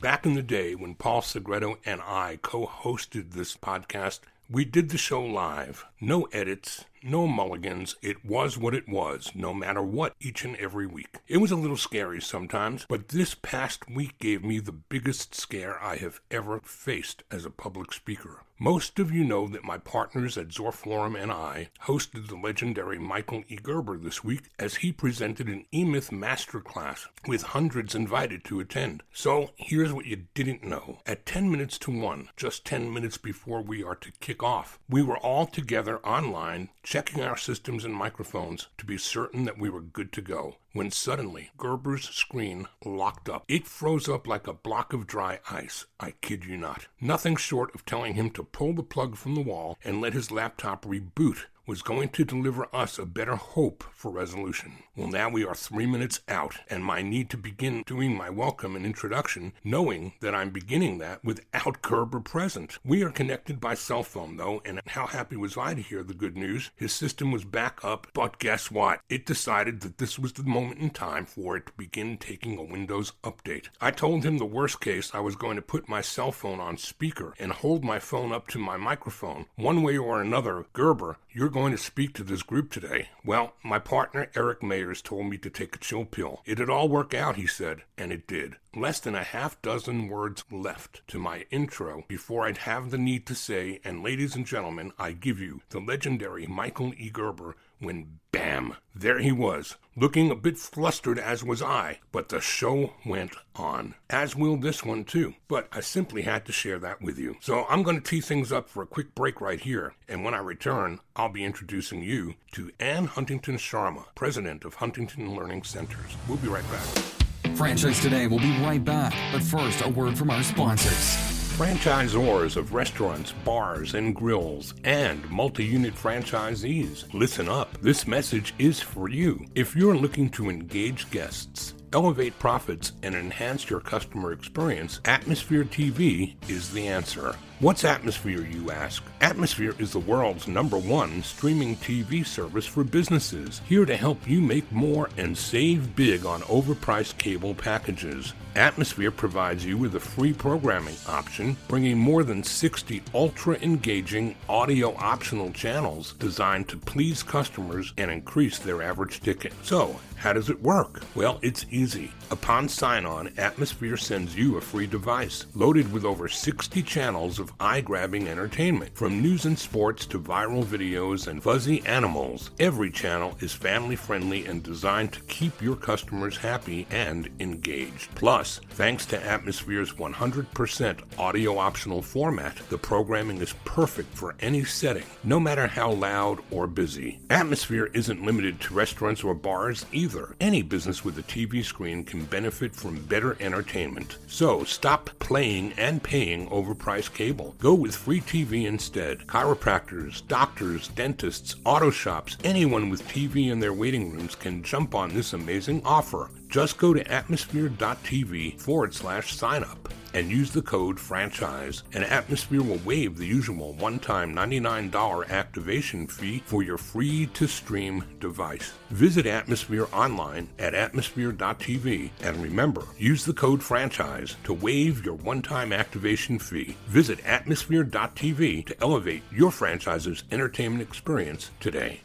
Back in the day when Paul Segreto and I co hosted this podcast, we did the show live. No edits, no mulligans. It was what it was, no matter what, each and every week. It was a little scary sometimes, but this past week gave me the biggest scare I have ever faced as a public speaker. Most of you know that my partners at Zor Forum and I hosted the legendary Michael E. Gerber this week as he presented an eMyth masterclass with hundreds invited to attend. So here's what you didn't know. At 10 minutes to 1, just 10 minutes before we are to kick off, we were all together online checking our systems and microphones to be certain that we were good to go when suddenly Gerber's screen locked up. It froze up like a block of dry ice. I kid you not. Nothing short of telling him to pull the plug from the wall and let his laptop reboot was going to deliver us a better hope for resolution. Well, now we are three minutes out, and my need to begin doing my welcome and introduction, knowing that I'm beginning that without Gerber present. We are connected by cell phone, though, and how happy was I to hear the good news? His system was back up, but guess what? It decided that this was the moment in time for it to begin taking a Windows update. I told him the worst case, I was going to put my cell phone on speaker and hold my phone up to my microphone. One way or another, Gerber, you're going to speak to this group today. Well, my partner Eric Mayers told me to take a chill pill. It'd all work out, he said, and it did. Less than a half dozen words left to my intro before I'd have the need to say, and ladies and gentlemen, I give you the legendary Michael E. Gerber when bam, there he was, looking a bit flustered as was I, but the show went on. As will this one too, but I simply had to share that with you. So I'm going to tee things up for a quick break right here, and when I return, I'll be introducing you to Anne Huntington Sharma, president of Huntington Learning Centers. We'll be right back. Franchise Today will be right back, but first, a word from our sponsors. Franchisors of restaurants, bars, and grills, and multi unit franchisees, listen up. This message is for you. If you're looking to engage guests, elevate profits, and enhance your customer experience, Atmosphere TV is the answer. What's Atmosphere, you ask? Atmosphere is the world's number one streaming TV service for businesses, here to help you make more and save big on overpriced cable packages. Atmosphere provides you with a free programming option, bringing more than 60 ultra engaging audio optional channels designed to please customers and increase their average ticket. So, how does it work? Well, it's easy. Upon sign on, Atmosphere sends you a free device loaded with over 60 channels of eye grabbing entertainment. From news and sports to viral videos and fuzzy animals, every channel is family friendly and designed to keep your customers happy and engaged. Plus, thanks to Atmosphere's 100% audio optional format, the programming is perfect for any setting, no matter how loud or busy. Atmosphere isn't limited to restaurants or bars either either. Any business with a TV screen can benefit from better entertainment. So stop playing and paying overpriced cable. Go with free TV instead. Chiropractors, doctors, dentists, auto shops, anyone with TV in their waiting rooms can jump on this amazing offer. Just go to atmosphere.tv forward slash sign up and use the code franchise, and Atmosphere will waive the usual one time $99 activation fee for your free to stream device. Visit Atmosphere online at atmosphere.tv and remember, use the code franchise to waive your one time activation fee. Visit atmosphere.tv to elevate your franchise's entertainment experience today.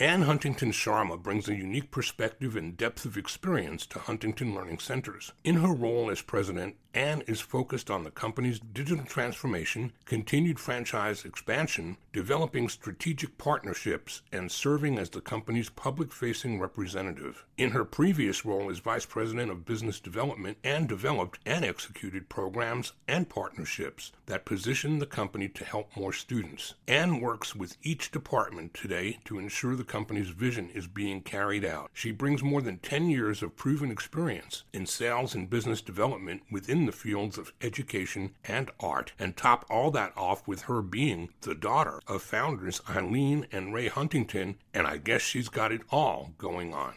Anne Huntington Sharma brings a unique perspective and depth of experience to Huntington Learning Centers. In her role as president, Anne is focused on the company's digital transformation, continued franchise expansion, developing strategic partnerships, and serving as the company's public facing representative. In her previous role as Vice President of Business Development, Anne developed and executed programs and partnerships that position the company to help more students. Anne works with each department today to ensure the company's vision is being carried out. She brings more than 10 years of proven experience in sales and business development within the fields of education and art, and top all that off with her being the daughter of founders Eileen and Ray Huntington, and I guess she's got it all going on.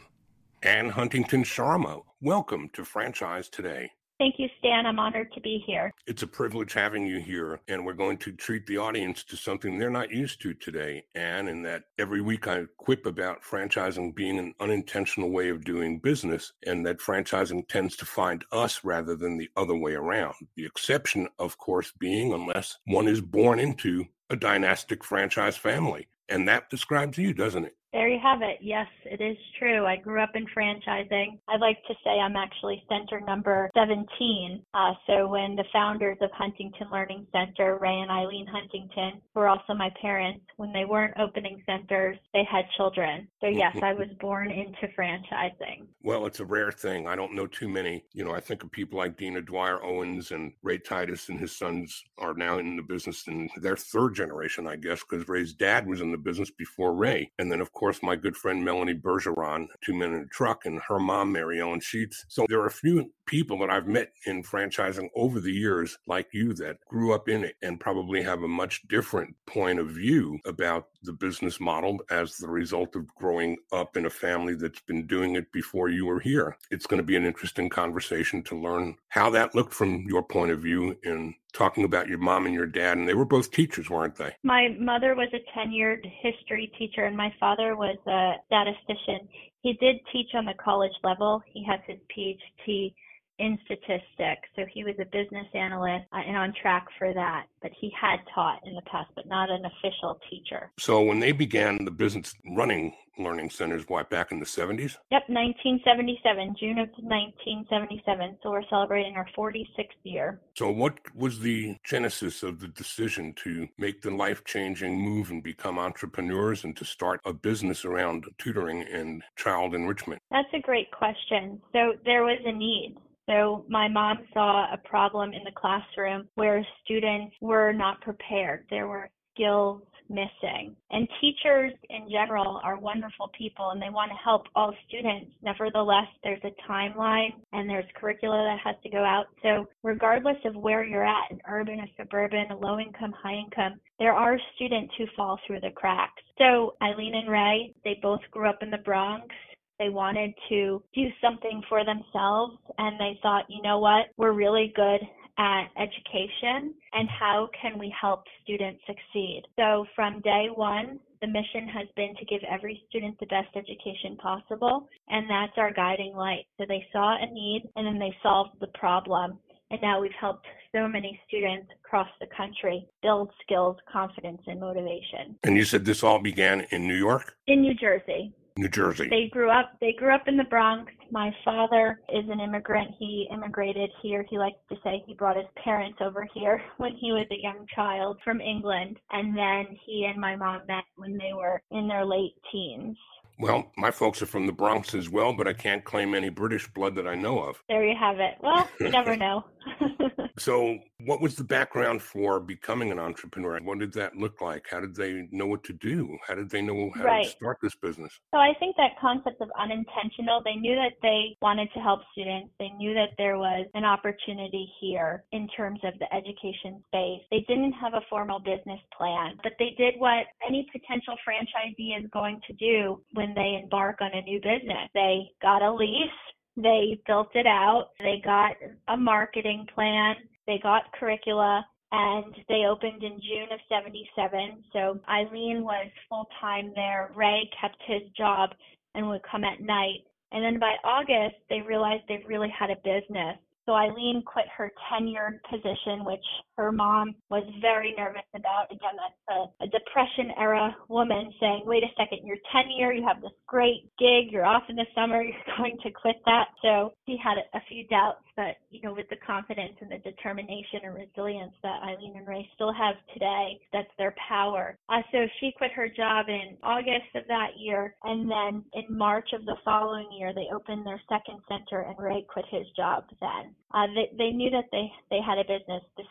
Anne Huntington Sharma, welcome to Franchise Today. Thank you, Stan. I'm honored to be here. It's a privilege having you here, and we're going to treat the audience to something they're not used to today. And in that every week I quip about franchising being an unintentional way of doing business, and that franchising tends to find us rather than the other way around. The exception, of course, being unless one is born into a dynastic franchise family. And that describes you, doesn't it? There you have it. Yes, it is true. I grew up in franchising. I'd like to say I'm actually center number 17. Uh, so when the founders of Huntington Learning Center, Ray and Eileen Huntington, were also my parents, when they weren't opening centers, they had children. So yes, I was born into franchising. Well, it's a rare thing. I don't know too many. You know, I think of people like Dina Dwyer Owens and Ray Titus and his sons are now in the business in their third generation, I guess, because Ray's dad was in the business before Ray. And then, of course, course, my good friend Melanie Bergeron, Two Men and a Truck, and her mom, Mary Ellen Sheets. So there are a few people that I've met in franchising over the years, like you, that grew up in it and probably have a much different point of view about the business model as the result of growing up in a family that's been doing it before you were here. It's going to be an interesting conversation to learn how that looked from your point of view in talking about your mom and your dad, and they were both teachers, weren't they? My mother was a tenured history teacher, and my father was a statistician. He did teach on the college level. He has his PhD in statistics. So he was a business analyst uh, and on track for that. But he had taught in the past, but not an official teacher. So when they began the business running learning centers, why back in the 70s? Yep, 1977, June of 1977. So we're celebrating our 46th year. So what was the genesis of the decision to make the life changing move and become entrepreneurs and to start a business around tutoring and child enrichment? That's a great question. So there was a need. So my mom saw a problem in the classroom where students were not prepared. There were skills missing. And teachers in general are wonderful people and they want to help all students. Nevertheless, there's a timeline and there's curricula that has to go out. So regardless of where you're at, in urban or suburban, low income, high income, there are students who fall through the cracks. So Eileen and Ray, they both grew up in the Bronx. They wanted to do something for themselves and they thought, you know what, we're really good at education and how can we help students succeed. So from day one, the mission has been to give every student the best education possible, and that's our guiding light. So they saw a need and then they solved the problem. And now we've helped so many students across the country build skills, confidence, and motivation. And you said this all began in New York? In New Jersey. New Jersey. They grew up they grew up in the Bronx. My father is an immigrant. He immigrated here. He likes to say he brought his parents over here when he was a young child from England and then he and my mom met when they were in their late teens. Well, my folks are from the Bronx as well, but I can't claim any British blood that I know of. There you have it. Well, you never know. so, what was the background for becoming an entrepreneur? What did that look like? How did they know what to do? How did they know how right. to start this business? So, I think that concept of unintentional, they knew that they wanted to help students. They knew that there was an opportunity here in terms of the education space. They didn't have a formal business plan, but they did what any potential franchisee is going to do when they embark on a new business. They got a lease they built it out. They got a marketing plan. They got curricula and they opened in June of 77. So Eileen was full time there. Ray kept his job and would come at night. And then by August, they realized they really had a business. So Eileen quit her tenured position, which her mom was very nervous about. Again, that's a, a depression era woman saying, wait a second, you're tenure, you have this great gig, you're off in the summer, you're going to quit that. So she had a few doubts, but you know, with the confidence and the determination and resilience that Eileen and Ray still have today, that's their power. Uh, so she quit her job in August of that year, and then in March of the following year, they opened their second center, and Ray quit his job then. Uh, they, they knew that they, they had a business. The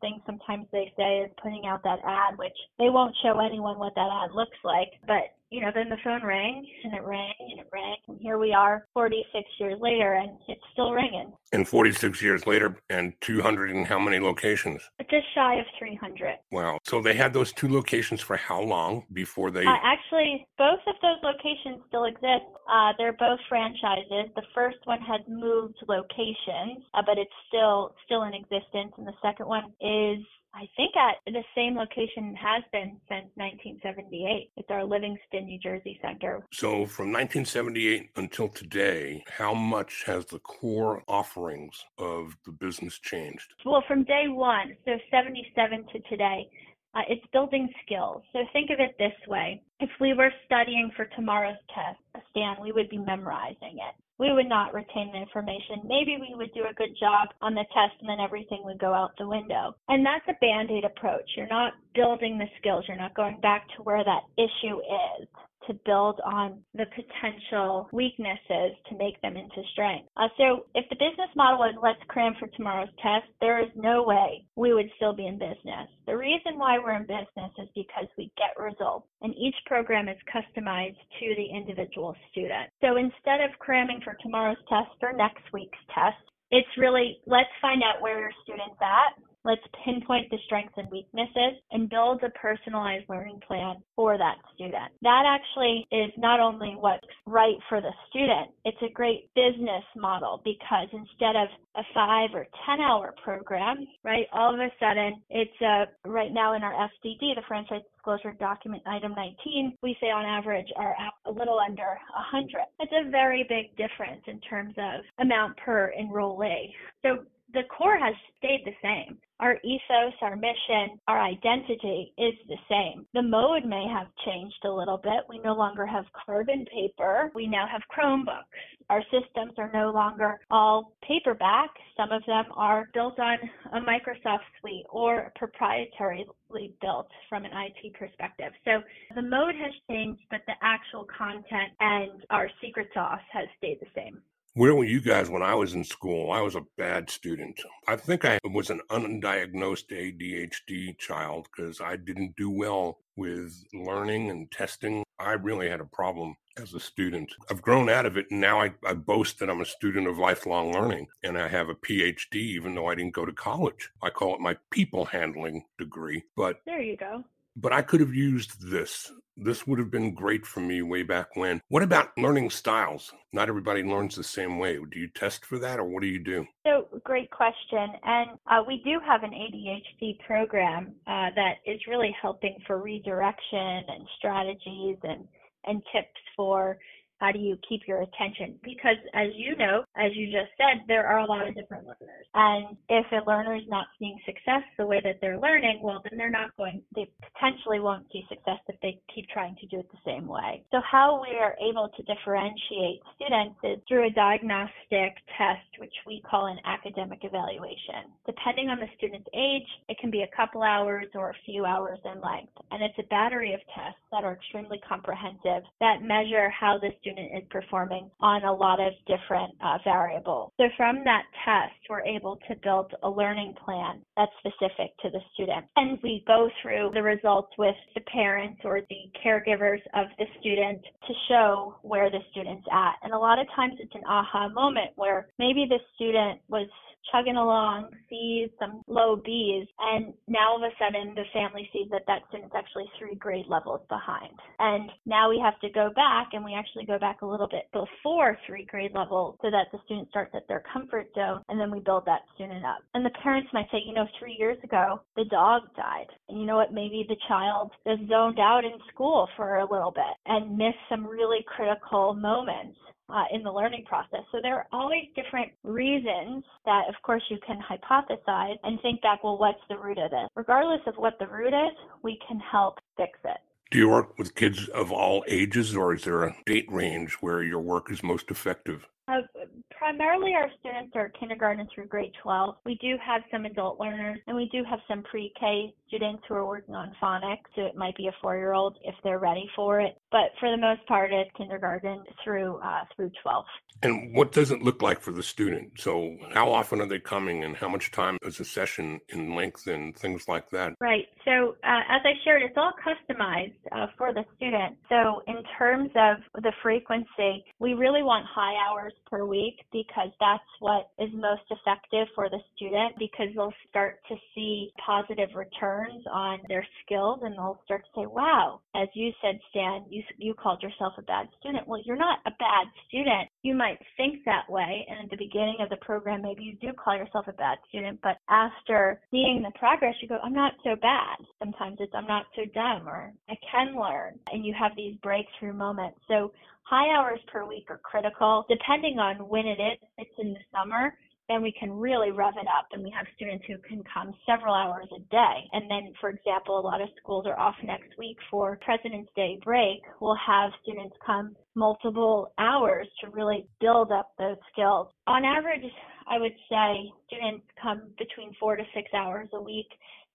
thing sometimes they say is putting out that ad, which they won't show anyone what that ad looks like, but you know, then the phone rang and it rang and it rang. And here we are 46 years later and it's still ringing. And 46 years later and 200 and how many locations? Just shy of 300. Wow. So they had those two locations for how long before they? Uh, actually, both of those locations still exist. Uh, they're both franchises. The first one has moved locations, uh, but it's still still in existence. And the second one is I think at the same location has been since 1978. It's our Livingston, New Jersey center. So from 1978 until today, how much has the core offerings of the business changed? Well, from day one, so 77 to today, uh, it's building skills. So think of it this way. If we were studying for tomorrow's test, Stan, we would be memorizing it we would not retain the information. Maybe we would do a good job on the test and then everything would go out the window. And that's a band aid approach. You're not building the skills, you're not going back to where that issue is to build on the potential weaknesses to make them into strength. Uh, so if the business model was let's cram for tomorrow's test, there is no way we would still be in business. The reason why we're in business is because we get results and each program is customized to the individual student. So instead of cramming for tomorrow's test or next week's test, it's really let's find out where your student's at Let's pinpoint the strengths and weaknesses and build a personalized learning plan for that student. That actually is not only what's right for the student, it's a great business model because instead of a five or 10 hour program, right, all of a sudden it's a, right now in our FDD, the franchise disclosure document item 19, we say on average are a little under 100. It's a very big difference in terms of amount per enrollee. So the core has stayed the same. Our ethos, our mission, our identity is the same. The mode may have changed a little bit. We no longer have carbon paper. We now have Chromebooks. Our systems are no longer all paperback. Some of them are built on a Microsoft suite or proprietarily built from an IT perspective. So the mode has changed, but the actual content and our secret sauce has stayed the same. Where were you guys when I was in school? I was a bad student. I think I was an undiagnosed ADHD child because I didn't do well with learning and testing. I really had a problem as a student. I've grown out of it and now I, I, boast that I'm a student of lifelong learning and I have a PhD even though I didn't go to college. I call it my people handling degree. But there you go. But I could have used this this would have been great for me way back when. What about learning styles? Not everybody learns the same way. Do you test for that or what do you do? So, great question. And uh, we do have an ADHD program uh, that is really helping for redirection and strategies and, and tips for how do you keep your attention? Because as you know, as you just said, there are a lot of different learners. And if a learner is not seeing success the way that they're learning, well, then they're not going, they potentially won't see success if they keep trying to do it the same way. So how we are able to differentiate students is through a diagnostic test, which we call an academic evaluation. Depending on the student's age, it can be a couple hours or a few hours in length. And it's a battery of tests that are extremely comprehensive that measure how the student student is performing on a lot of different uh, variables. So from that test, we're able to build a learning plan that's specific to the student. And we go through the results with the parents or the caregivers of the student to show where the student's at. And a lot of times it's an aha moment where maybe the student was chugging along, sees some low B's, and now all of a sudden the family sees that that student's actually three grade levels behind. And now we have to go back and we actually go back a little bit before three grade level so that the student starts at their comfort zone and then we build that student up. And the parents might say, you know, three years ago the dog died. And you know what? Maybe the child is zoned out in school for a little bit and missed some really critical moments uh, in the learning process. So there are always different reasons that, of course, you can hypothesize and think back, well, what's the root of this? Regardless of what the root is, we can help fix it. Do you work with kids of all ages, or is there a date range where your work is most effective? Uh, primarily, our students are kindergarten through grade 12. We do have some adult learners, and we do have some pre K students who are working on phonics. So it might be a four year old if they're ready for it. But for the most part, it's kindergarten through uh, through 12. And what does it look like for the student? So, how often are they coming, and how much time is a session in length, and things like that? Right. So, uh, as I shared, it's all customized uh, for the student. So, in terms of the frequency, we really want high hours per week because that's what is most effective for the student because they'll start to see positive returns on their skills and they'll start to say, wow, as you said, Stan, you, you called yourself a bad student. Well, you're not a bad student. You might think that way. And at the beginning of the program, maybe you do call yourself a bad student, but after seeing the progress, you go, I'm not so bad. Sometimes it's, I'm not so dumb or I can learn. And you have these breakthrough moments. So high hours per week are critical. Depending on when it is, if it's in the summer then we can really rev it up and we have students who can come several hours a day. And then, for example, a lot of schools are off next week for President's Day break. We'll have students come multiple hours to really build up those skills. On average, I would say students come between four to six hours a week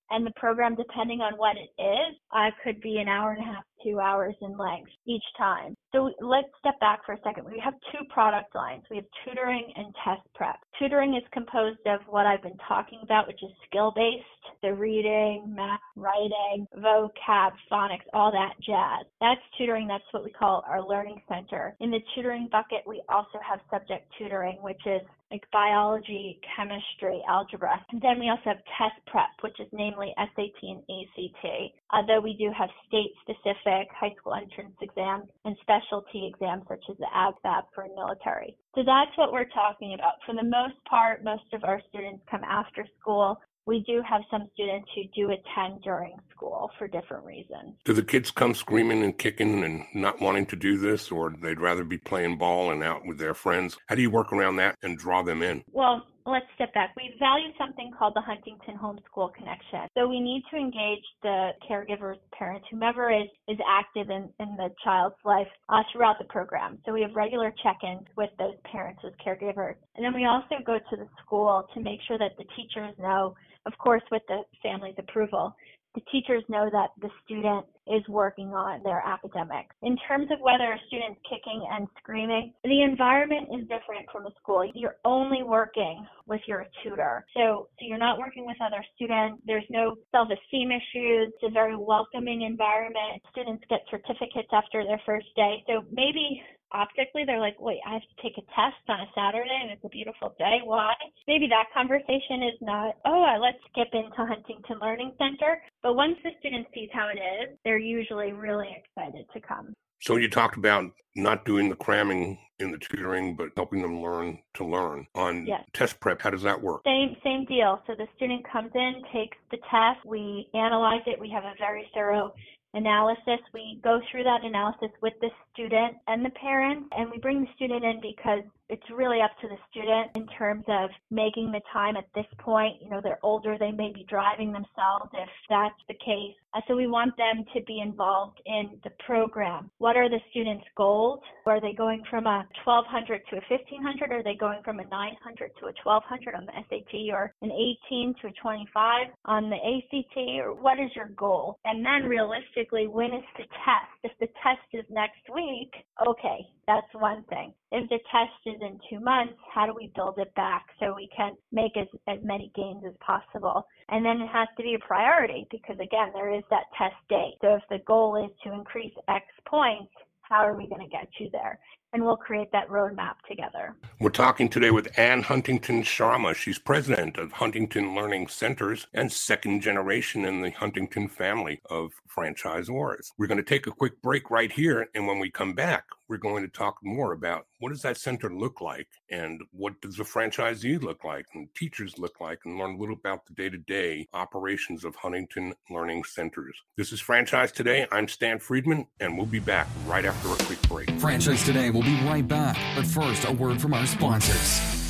and the program, depending on what it is, uh, could be an hour and a half, two hours in length each time. So let's step back for a second. We have two product lines. We have tutoring and test prep. Tutoring is composed of what I've been talking about, which is skill-based, the reading, math, writing, vocab, phonics, all that jazz. That's tutoring. That's what we call our learning center. In the tutoring bucket, we also have subject tutoring, which is like biology, chemistry, algebra. And then we also have test prep, which is namely SAT and ACT. Although we do have state specific high school entrance exams and specialty exams such as the ASVAB for military. So that's what we're talking about. For the most part, most of our students come after school we do have some students who do attend during school for different reasons. Do the kids come screaming and kicking and not wanting to do this, or they'd rather be playing ball and out with their friends? How do you work around that and draw them in? Well, let's step back. We value something called the Huntington Homeschool Connection. So we need to engage the caregivers, parents, whomever is, is active in, in the child's life uh, throughout the program. So we have regular check-ins with those parents as caregivers. And then we also go to the school to make sure that the teachers know of course, with the family's approval, the teachers know that the student is working on their academics. In terms of whether a student's kicking and screaming, the environment is different from a school. You're only working with your tutor. So, so you're not working with other students. There's no self-esteem issues. It's a very welcoming environment. Students get certificates after their first day. So maybe optically they're like, wait, I have to take a test on a Saturday and it's a beautiful day. Why? Maybe that conversation is not, oh, let's skip into Huntington Learning Center. But once the student sees how it is, they're usually really excited to come. So you talked about not doing the cramming in the tutoring, but helping them learn to learn. On yes. test prep, how does that work? Same same deal. So the student comes in, takes the test, we analyze it, we have a very thorough analysis. We go through that analysis with the student and the parent, and we bring the student in because it's really up to the student in terms of making the time at this point. You know, they're older, they may be driving themselves if that's the case. Uh, so we want them to be involved in the program. What are the students' goals? Are they going from a 1200 to a 1500? Are they going from a 900 to a 1200 on the SAT or an 18 to a 25 on the ACT? Or what is your goal? And then realistically, when is the test? If the test is next week, okay, that's one thing. If the test is in two months, how do we build it back so we can make as, as many gains as possible? And then it has to be a priority because again, there is that test date. So if the goal is to increase X points, how are we going to get you there? And we'll create that roadmap together. We're talking today with Anne Huntington Sharma. She's president of Huntington Learning Centers and second generation in the Huntington family of franchisors. We're going to take a quick break right here, and when we come back, we're going to talk more about what does that center look like and what does a franchisee look like and teachers look like and learn a little about the day-to-day operations of Huntington Learning Centers. This is Franchise Today. I'm Stan Friedman, and we'll be back right after a quick break. Franchise Today will be right back, but first, a word from our sponsors.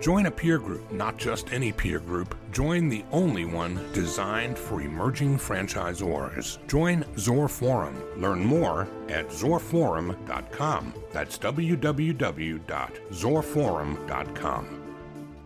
Join a peer group, not just any peer group. Join the only one designed for emerging franchisors. Join Zor Forum. Learn more at zorforum.com. That's www.zorforum.com.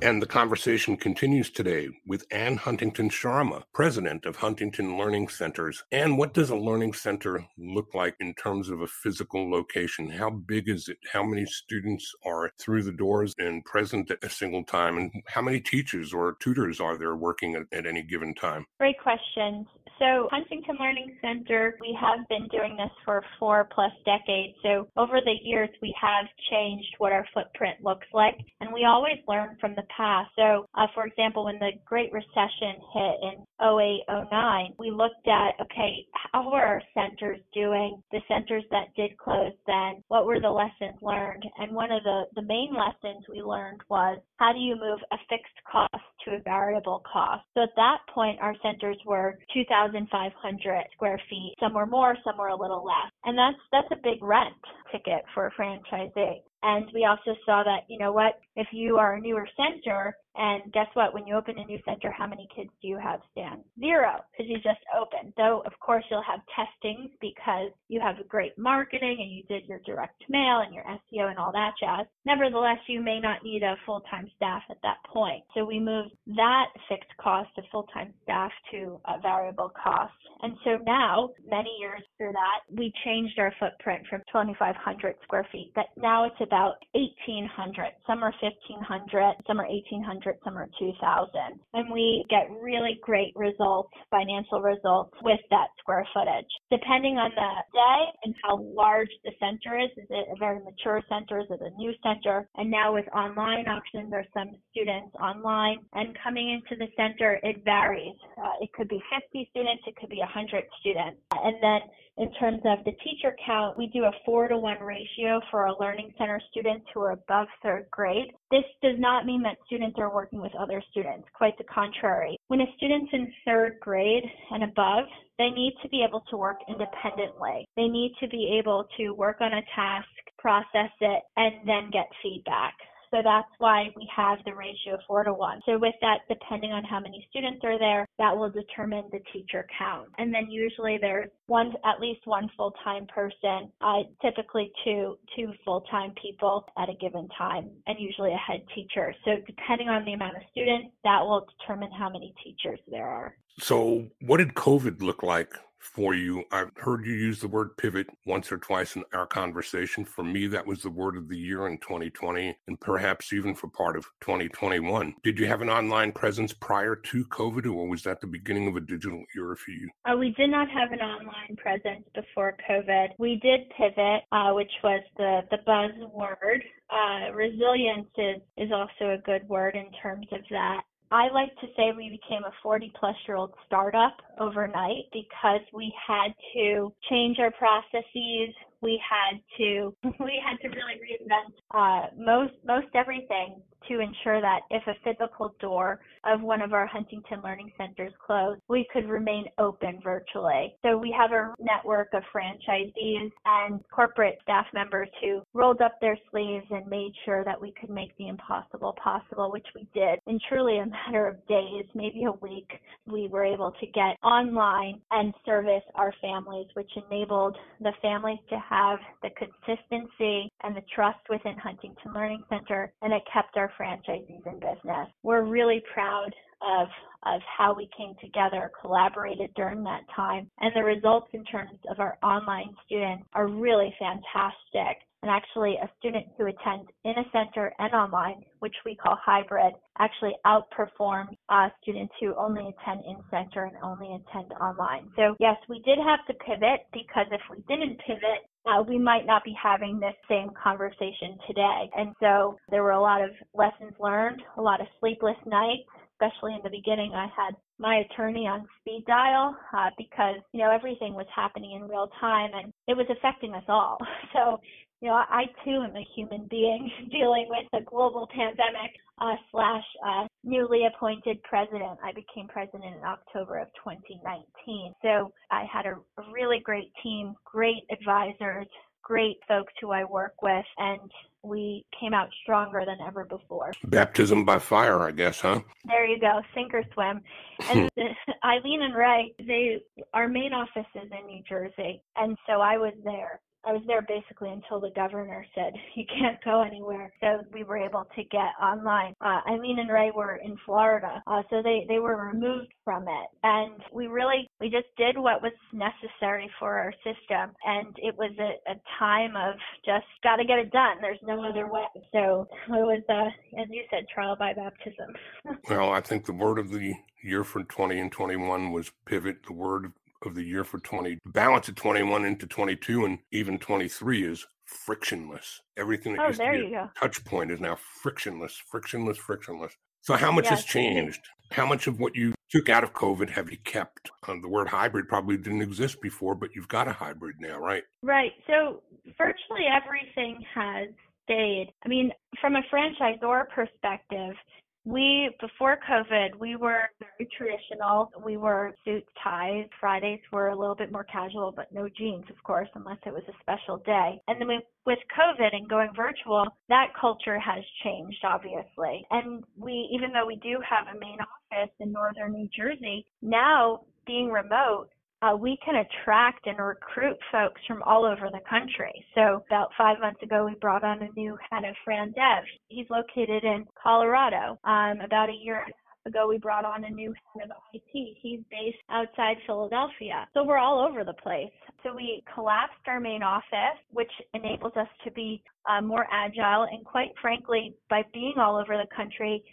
And the conversation continues today with Anne Huntington Sharma, president of Huntington Learning Centers. And what does a learning center look like in terms of a physical location? How big is it? How many students are through the doors and present at a single time? And how many teachers or tutors are there working at, at any given time? Great questions. So, Huntington Learning Center, we have been doing this for four plus decades. So, over the years, we have changed what our footprint looks like, and we always learn from the past. So, uh, for example, when the Great Recession hit in 08, 09, we looked at okay, how were our centers doing? The centers that did close then, what were the lessons learned? And one of the, the main lessons we learned was how do you move a fixed cost to a variable cost? So, at that point, our centers were 2,000 1,500 square feet. Some were more, some were a little less. And that's that's a big rent ticket for a franchisee. And we also saw that, you know what, if you are a newer center, and guess what, when you open a new center, how many kids do you have, Stan? Zero, because you just opened. Though, of course, you'll have testings because you have great marketing and you did your direct mail and your SEO and all that jazz. Nevertheless, you may not need a full time staff at that point. So we moved that fixed cost of full time staff to a variable cost. And so now, many years through that, we changed our footprint from 2,500 square feet. but now it's about 1,800. Some are 1,500, some are 1,800, some are 2,000. And we get really great results, financial results with that square footage. Depending on the day and how large the center is, is it a very mature center? Is it a new center? And now with online options, there's some students online and coming into the center, it varies. Uh, it could be 50 students, it could be 100 students. And then in terms of the teacher count, we do a four to one ratio for our learning center students who are above third grade. This does not mean that students are working with other students, quite the contrary. When a student's in third grade and above, they need to be able to work independently. They need to be able to work on a task, process it, and then get feedback. So that's why we have the ratio four to one. So with that, depending on how many students are there, that will determine the teacher count. And then usually there's one, at least one full-time person, uh, typically two, two full-time people at a given time, and usually a head teacher. So depending on the amount of students, that will determine how many teachers there are. So what did COVID look like for you. I've heard you use the word pivot once or twice in our conversation. For me, that was the word of the year in 2020 and perhaps even for part of 2021. Did you have an online presence prior to COVID or was that the beginning of a digital era for you? Uh, we did not have an online presence before COVID. We did pivot, uh, which was the, the buzzword. Uh, resilience is, is also a good word in terms of that. I like to say we became a 40 plus year old startup overnight because we had to change our processes. We had to we had to really reinvent uh, most most everything to ensure that if a physical door of one of our Huntington Learning Centers closed, we could remain open virtually. So we have a network of franchisees and corporate staff members who rolled up their sleeves and made sure that we could make the impossible possible, which we did. In truly a matter of days, maybe a week, we were able to get online and service our families, which enabled the families to have the consistency and the trust within Huntington Learning Center, and it kept our franchisees in business. We're really proud of of how we came together, collaborated during that time, and the results in terms of our online students are really fantastic. And actually, a student who attends in a center and online, which we call hybrid, actually outperforms uh, students who only attend in center and only attend online. So, yes, we did have to pivot because if we didn't pivot, uh, we might not be having this same conversation today. And so there were a lot of lessons learned, a lot of sleepless nights, especially in the beginning. I had my attorney on speed dial uh, because, you know, everything was happening in real time and it was affecting us all. So, you know, I too am a human being dealing with a global pandemic uh, slash uh, newly appointed president. I became president in October of 2019. So I had a, a really great team, great advisors, great folks who I work with, and we came out stronger than ever before. Baptism by fire, I guess, huh? There you go, sink or swim. And Eileen and Ray, they our main office is in New Jersey, and so I was there I was there basically until the governor said you can't go anywhere. So we were able to get online. Uh, Eileen and Ray were in Florida, uh, so they they were removed from it, and we really we just did what was necessary for our system, and it was a, a time of just got to get it done. There's no other way. So it was, uh, as you said, trial by baptism. well, I think the word of the year for 20 and 21 was pivot. The word of the year for 20 balance of 21 into 22 and even 23 is frictionless. Everything that oh, used there to be you a touch point is now frictionless frictionless frictionless. So how much yes. has changed? How much of what you took out of covid have you kept? Um, the word hybrid probably didn't exist before but you've got a hybrid now right? Right. So virtually everything has stayed. I mean from a franchisor perspective we, before COVID, we were very traditional. We wore suits, ties. Fridays were a little bit more casual, but no jeans, of course, unless it was a special day. And then we, with COVID and going virtual, that culture has changed, obviously. And we, even though we do have a main office in northern New Jersey, now being remote, uh, we can attract and recruit folks from all over the country. So about five months ago, we brought on a new head of Fran Dev. He's located in Colorado. Um, about a year ago, we brought on a new head of IT. He's based outside Philadelphia. So we're all over the place. So we collapsed our main office, which enables us to be uh, more agile. And quite frankly, by being all over the country,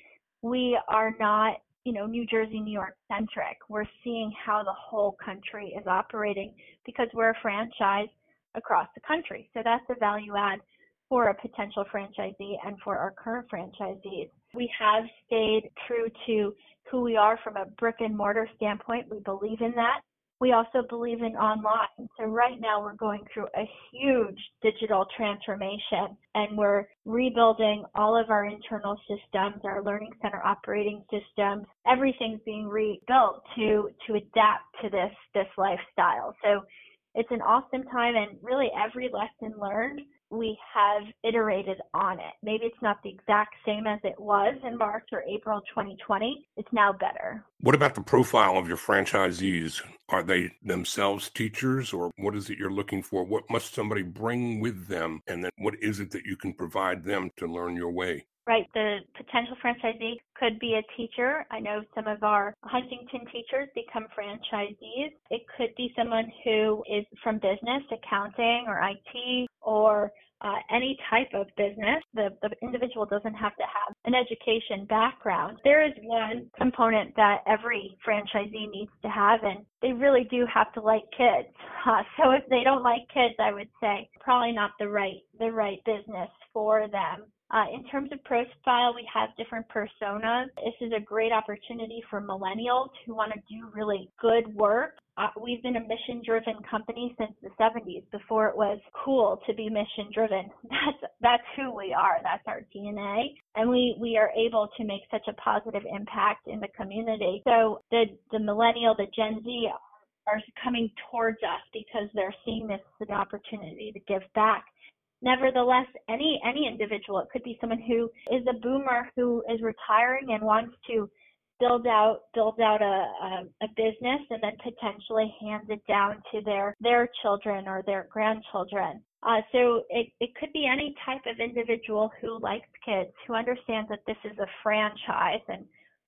we are not you know, New Jersey, New York centric. We're seeing how the whole country is operating because we're a franchise across the country. So that's a value add for a potential franchisee and for our current franchisees. We have stayed true to who we are from a brick and mortar standpoint. We believe in that. We also believe in online. So right now we're going through a huge digital transformation and we're rebuilding all of our internal systems, our learning center operating systems. Everything's being rebuilt to to adapt to this this lifestyle. So it's an awesome time and really every lesson learned we have iterated on it. Maybe it's not the exact same as it was in March or April 2020. It's now better. What about the profile of your franchisees? Are they themselves teachers or what is it you're looking for? What must somebody bring with them? And then what is it that you can provide them to learn your way? right? The potential franchisee could be a teacher. I know some of our Huntington teachers become franchisees. It could be someone who is from business, accounting, or IT, or uh, any type of business. The, the individual doesn't have to have an education background. There is one component that every franchisee needs to have, and they really do have to like kids. Uh, so if they don't like kids, I would say probably not the right the right business for them. Uh, in terms of profile, we have different personas. This is a great opportunity for millennials who want to do really good work. Uh, we've been a mission driven company since the 70s before it was cool to be mission driven. That's, that's who we are. That's our DNA. And we, we are able to make such a positive impact in the community. So the, the millennial, the Gen Z are coming towards us because they're seeing this as an opportunity to give back nevertheless any any individual it could be someone who is a boomer who is retiring and wants to build out build out a, a, a business and then potentially hands it down to their their children or their grandchildren. Uh, so it, it could be any type of individual who likes kids who understands that this is a franchise and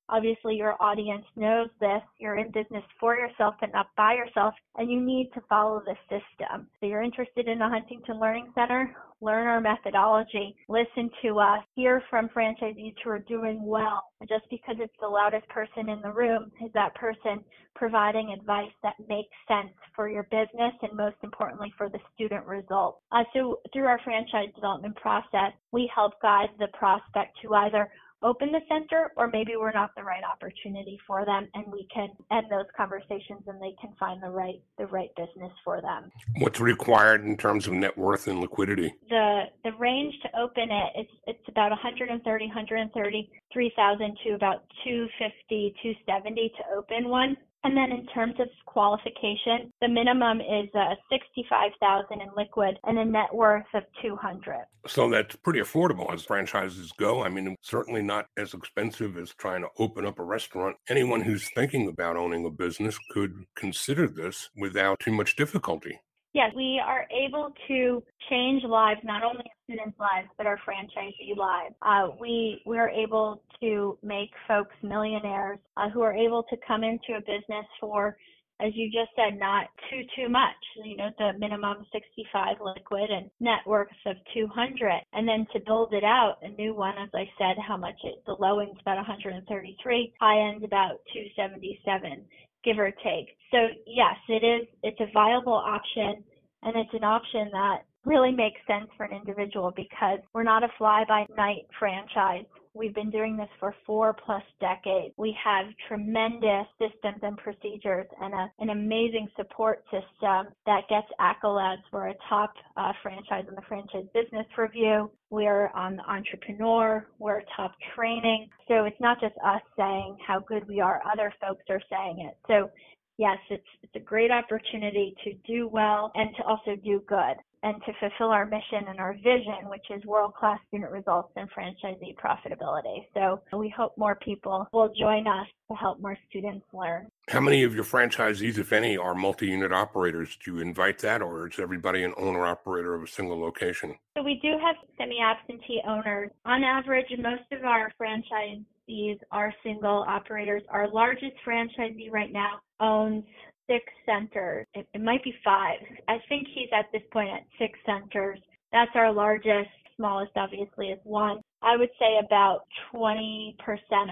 Obviously, your audience knows this. You're in business for yourself and not by yourself, and you need to follow the system. So, you're interested in a Huntington Learning Center? Learn our methodology, listen to us, hear from franchisees who are doing well. And just because it's the loudest person in the room is that person providing advice that makes sense for your business and most importantly for the student results? Uh, so through our franchise development process, we help guide the prospect to either open the center or maybe we're not the right opportunity for them and we can end those conversations and they can find the right the right business for them. What's required in terms of net worth and liquidity? The the range to open it it's it's about 130 133,000 to about 250 270 to open one and then in terms of qualification, the minimum is uh, 65,000 in liquid and a net worth of 200. So that's pretty affordable as franchises go. I mean, certainly not as expensive as trying to open up a restaurant. Anyone who's thinking about owning a business could consider this without too much difficulty. Yes, we are able to change lives, not only students' lives, but our franchisee lives. Uh, we we are able to make folks millionaires uh, who are able to come into a business for, as you just said, not too too much. You know, the minimum 65 liquid and net worth of 200, and then to build it out, a new one, as I said, how much it, the low end's about 133, high end's about 277 give or take. So yes, it is, it's a viable option and it's an option that really makes sense for an individual because we're not a fly by night franchise. We've been doing this for four plus decades. We have tremendous systems and procedures and a, an amazing support system that gets accolades. We're a top uh, franchise in the Franchise Business Review. We're on the Entrepreneur. We're top training. So it's not just us saying how good we are, other folks are saying it. So yes, it's, it's a great opportunity to do well and to also do good and to fulfill our mission and our vision, which is world class student results and franchisee profitability. So we hope more people will join us to help more students learn. How many of your franchisees, if any, are multi unit operators? Do you invite that, or is everybody an owner operator of a single location? So we do have semi absentee owners. On average, most of our franchisees are single operators. Our largest franchisee right now owns six centers. It, it might be five. I think he's at this point at six centers. That's our largest. Smallest, obviously, is one. I would say about 20%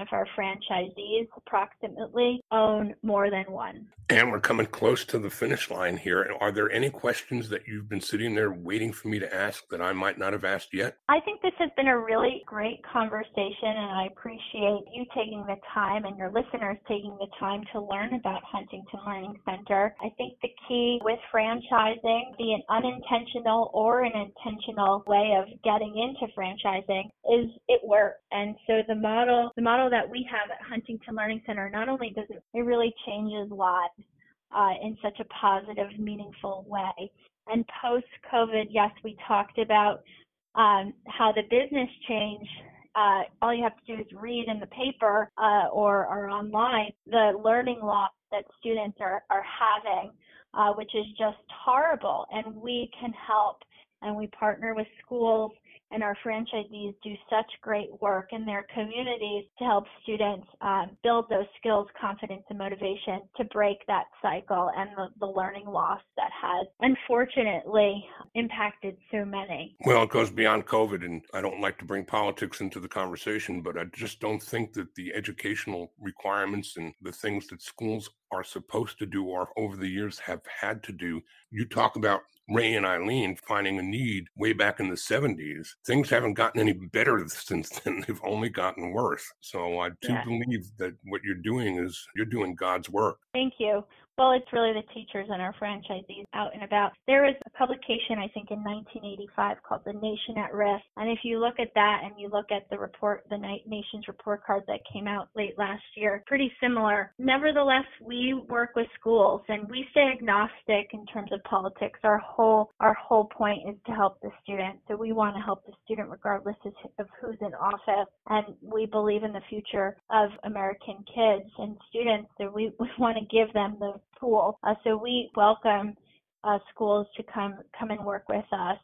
of our franchisees approximately own more than one. And we're coming close to the finish line here. Are there any questions that you've been sitting there waiting for me to ask that I might not have asked yet? I think this has been a really great conversation, and I appreciate you taking the time and your listeners taking the time to learn about Huntington Learning Center. I think the key with franchising, be an unintentional or an intentional way of getting into franchising, is it works. And so the model, the model that we have at Huntington Learning Center, not only does it, it really changes lives uh, in such a positive, meaningful way. And post COVID, yes, we talked about um, how the business change. Uh, all you have to do is read in the paper uh, or, or online the learning loss that students are, are having, uh, which is just horrible. And we can help and we partner with schools and our franchisees do such great work in their communities to help students um, build those skills, confidence, and motivation to break that cycle and the, the learning loss that has unfortunately impacted so many. Well, it goes beyond COVID, and I don't like to bring politics into the conversation, but I just don't think that the educational requirements and the things that schools are supposed to do or over the years have had to do. You talk about Ray and Eileen finding a need way back in the 70s. Things haven't gotten any better since then. They've only gotten worse. So I do yeah. believe that what you're doing is you're doing God's work. Thank you. Well, it's really the teachers and our franchisees out and about. There was a publication, I think, in 1985 called The Nation at Risk. And if you look at that and you look at the report, the Nation's report card that came out late last year, pretty similar. Nevertheless, we work with schools and we stay agnostic in terms of politics. Our whole, our whole point is to help the student. So we want to help the student regardless of who's in office. And we believe in the future of American kids and students. So we, we want to give them the tool. Uh, so we welcome uh, schools to come come and work with us.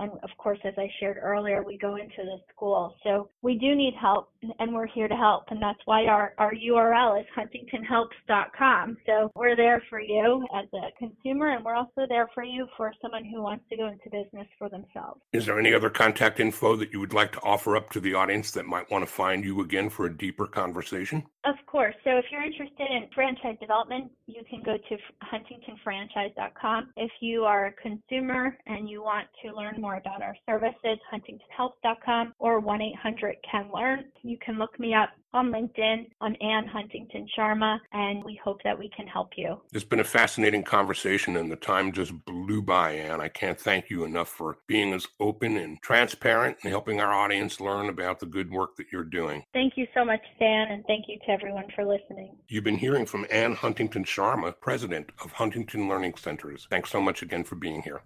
And of course, as I shared earlier, we go into the school. So we do need help and we're here to help. And that's why our, our URL is huntingtonhelps.com. So we're there for you as a consumer and we're also there for you for someone who wants to go into business for themselves. Is there any other contact info that you would like to offer up to the audience that might want to find you again for a deeper conversation? Of course. So if you're interested in franchise development, you can go to huntingtonfranchise.com. If you are a consumer and you want to learn more about our services, huntingtonhelps.com or 1 800 CAN LEARN. You can look me up on LinkedIn on Anne Huntington Sharma, and we hope that we can help you. It's been a fascinating conversation, and the time just blew by, Anne. I can't thank you enough for being as open and transparent and helping our audience learn about the good work that you're doing. Thank you so much, Stan, and thank you to everyone for listening. You've been hearing from Anne Huntington Sharma, president of Huntington Learning Centers. Thanks so much again for being here.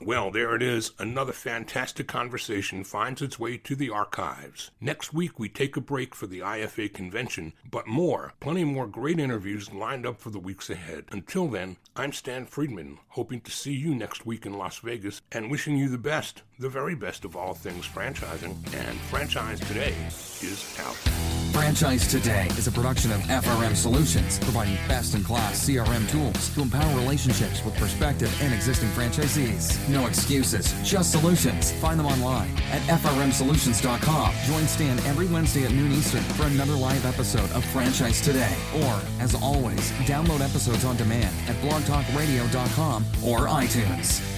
Well, there it is. Another fantastic conversation finds its way to the archives. Next week, we take a break for the IFA convention, but more, plenty more great interviews lined up for the weeks ahead. Until then, I'm Stan Friedman, hoping to see you next week in Las Vegas and wishing you the best, the very best of all things franchising. And Franchise Today is out. Franchise Today is a production of FRM Solutions, providing best in class CRM tools to empower relationships with prospective and existing franchisees. No excuses, just solutions. Find them online at frmsolutions.com. Join Stan every Wednesday at noon Eastern for another live episode of Franchise Today. Or, as always, download episodes on demand at blogtalkradio.com or iTunes.